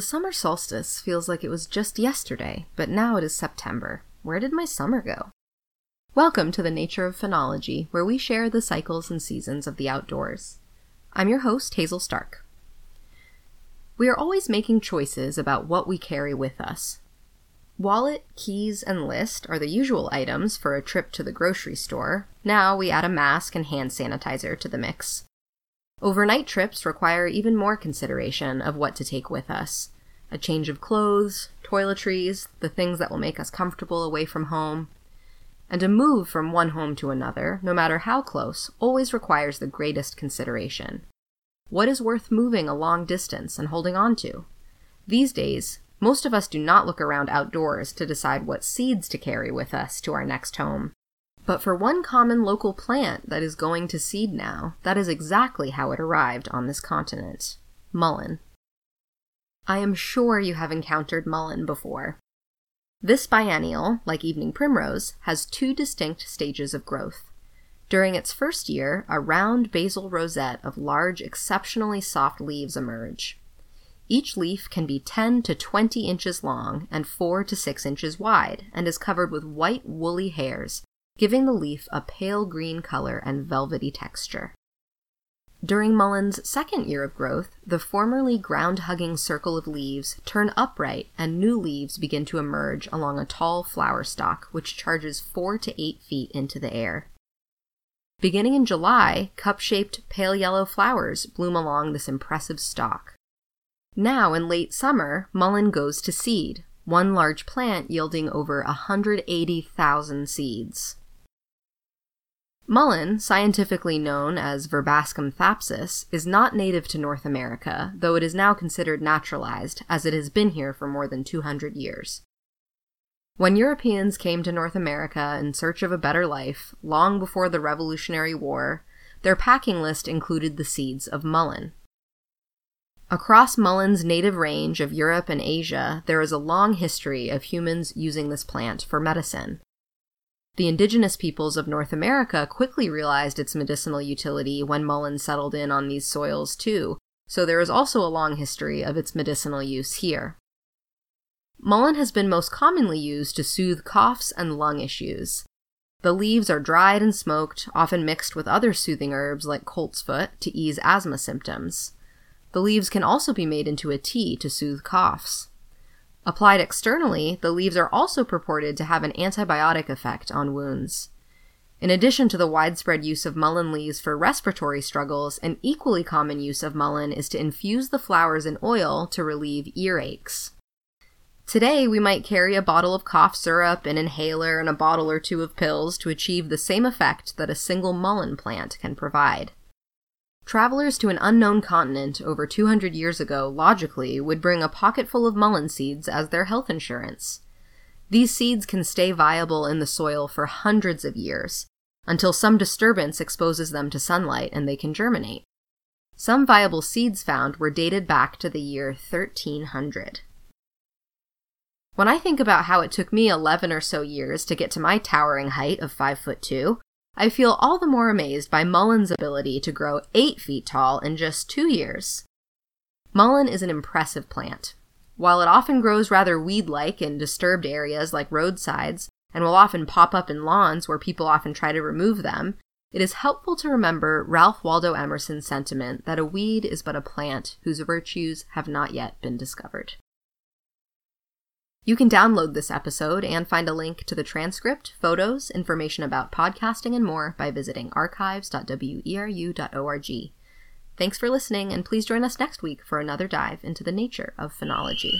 summer solstice feels like it was just yesterday, but now it is September. Where did my summer go? Welcome to the Nature of Phenology, where we share the cycles and seasons of the outdoors. I'm your host, Hazel Stark. We are always making choices about what we carry with us. Wallet, keys, and list are the usual items for a trip to the grocery store. Now we add a mask and hand sanitizer to the mix. Overnight trips require even more consideration of what to take with us a change of clothes, toiletries, the things that will make us comfortable away from home. And a move from one home to another, no matter how close, always requires the greatest consideration. What is worth moving a long distance and holding on to? These days, most of us do not look around outdoors to decide what seeds to carry with us to our next home. But for one common local plant that is going to seed now, that is exactly how it arrived on this continent mullein. I am sure you have encountered mullein before. This biennial, like evening primrose, has two distinct stages of growth. During its first year, a round basal rosette of large, exceptionally soft leaves emerge. Each leaf can be 10 to 20 inches long and 4 to 6 inches wide and is covered with white woolly hairs giving the leaf a pale green color and velvety texture. During Mullein's second year of growth, the formerly ground hugging circle of leaves turn upright and new leaves begin to emerge along a tall flower stalk which charges four to eight feet into the air. Beginning in July, cup shaped pale yellow flowers bloom along this impressive stalk. Now, in late summer, mullein goes to seed, one large plant yielding over 180,000 seeds. Mullein, scientifically known as Verbascum thapsus, is not native to North America, though it is now considered naturalized, as it has been here for more than 200 years. When Europeans came to North America in search of a better life, long before the Revolutionary War, their packing list included the seeds of mullein. Across mullein's native range of Europe and Asia, there is a long history of humans using this plant for medicine. The indigenous peoples of North America quickly realized its medicinal utility when mullein settled in on these soils too, so there is also a long history of its medicinal use here. Mullein has been most commonly used to soothe coughs and lung issues. The leaves are dried and smoked, often mixed with other soothing herbs like coltsfoot to ease asthma symptoms. The leaves can also be made into a tea to soothe coughs. Applied externally, the leaves are also purported to have an antibiotic effect on wounds. In addition to the widespread use of mullein leaves for respiratory struggles, an equally common use of mullein is to infuse the flowers in oil to relieve earaches. Today, we might carry a bottle of cough syrup, an inhaler, and a bottle or two of pills to achieve the same effect that a single mullein plant can provide. Travelers to an unknown continent over 200 years ago logically would bring a pocketful of mullein seeds as their health insurance. These seeds can stay viable in the soil for hundreds of years, until some disturbance exposes them to sunlight and they can germinate. Some viable seeds found were dated back to the year 1300. When I think about how it took me 11 or so years to get to my towering height of 5 foot 2, I feel all the more amazed by Mullein's ability to grow 8 feet tall in just two years. Mullein is an impressive plant. While it often grows rather weed like in disturbed areas like roadsides, and will often pop up in lawns where people often try to remove them, it is helpful to remember Ralph Waldo Emerson's sentiment that a weed is but a plant whose virtues have not yet been discovered. You can download this episode and find a link to the transcript, photos, information about podcasting, and more by visiting archives.weru.org. Thanks for listening, and please join us next week for another dive into the nature of phenology.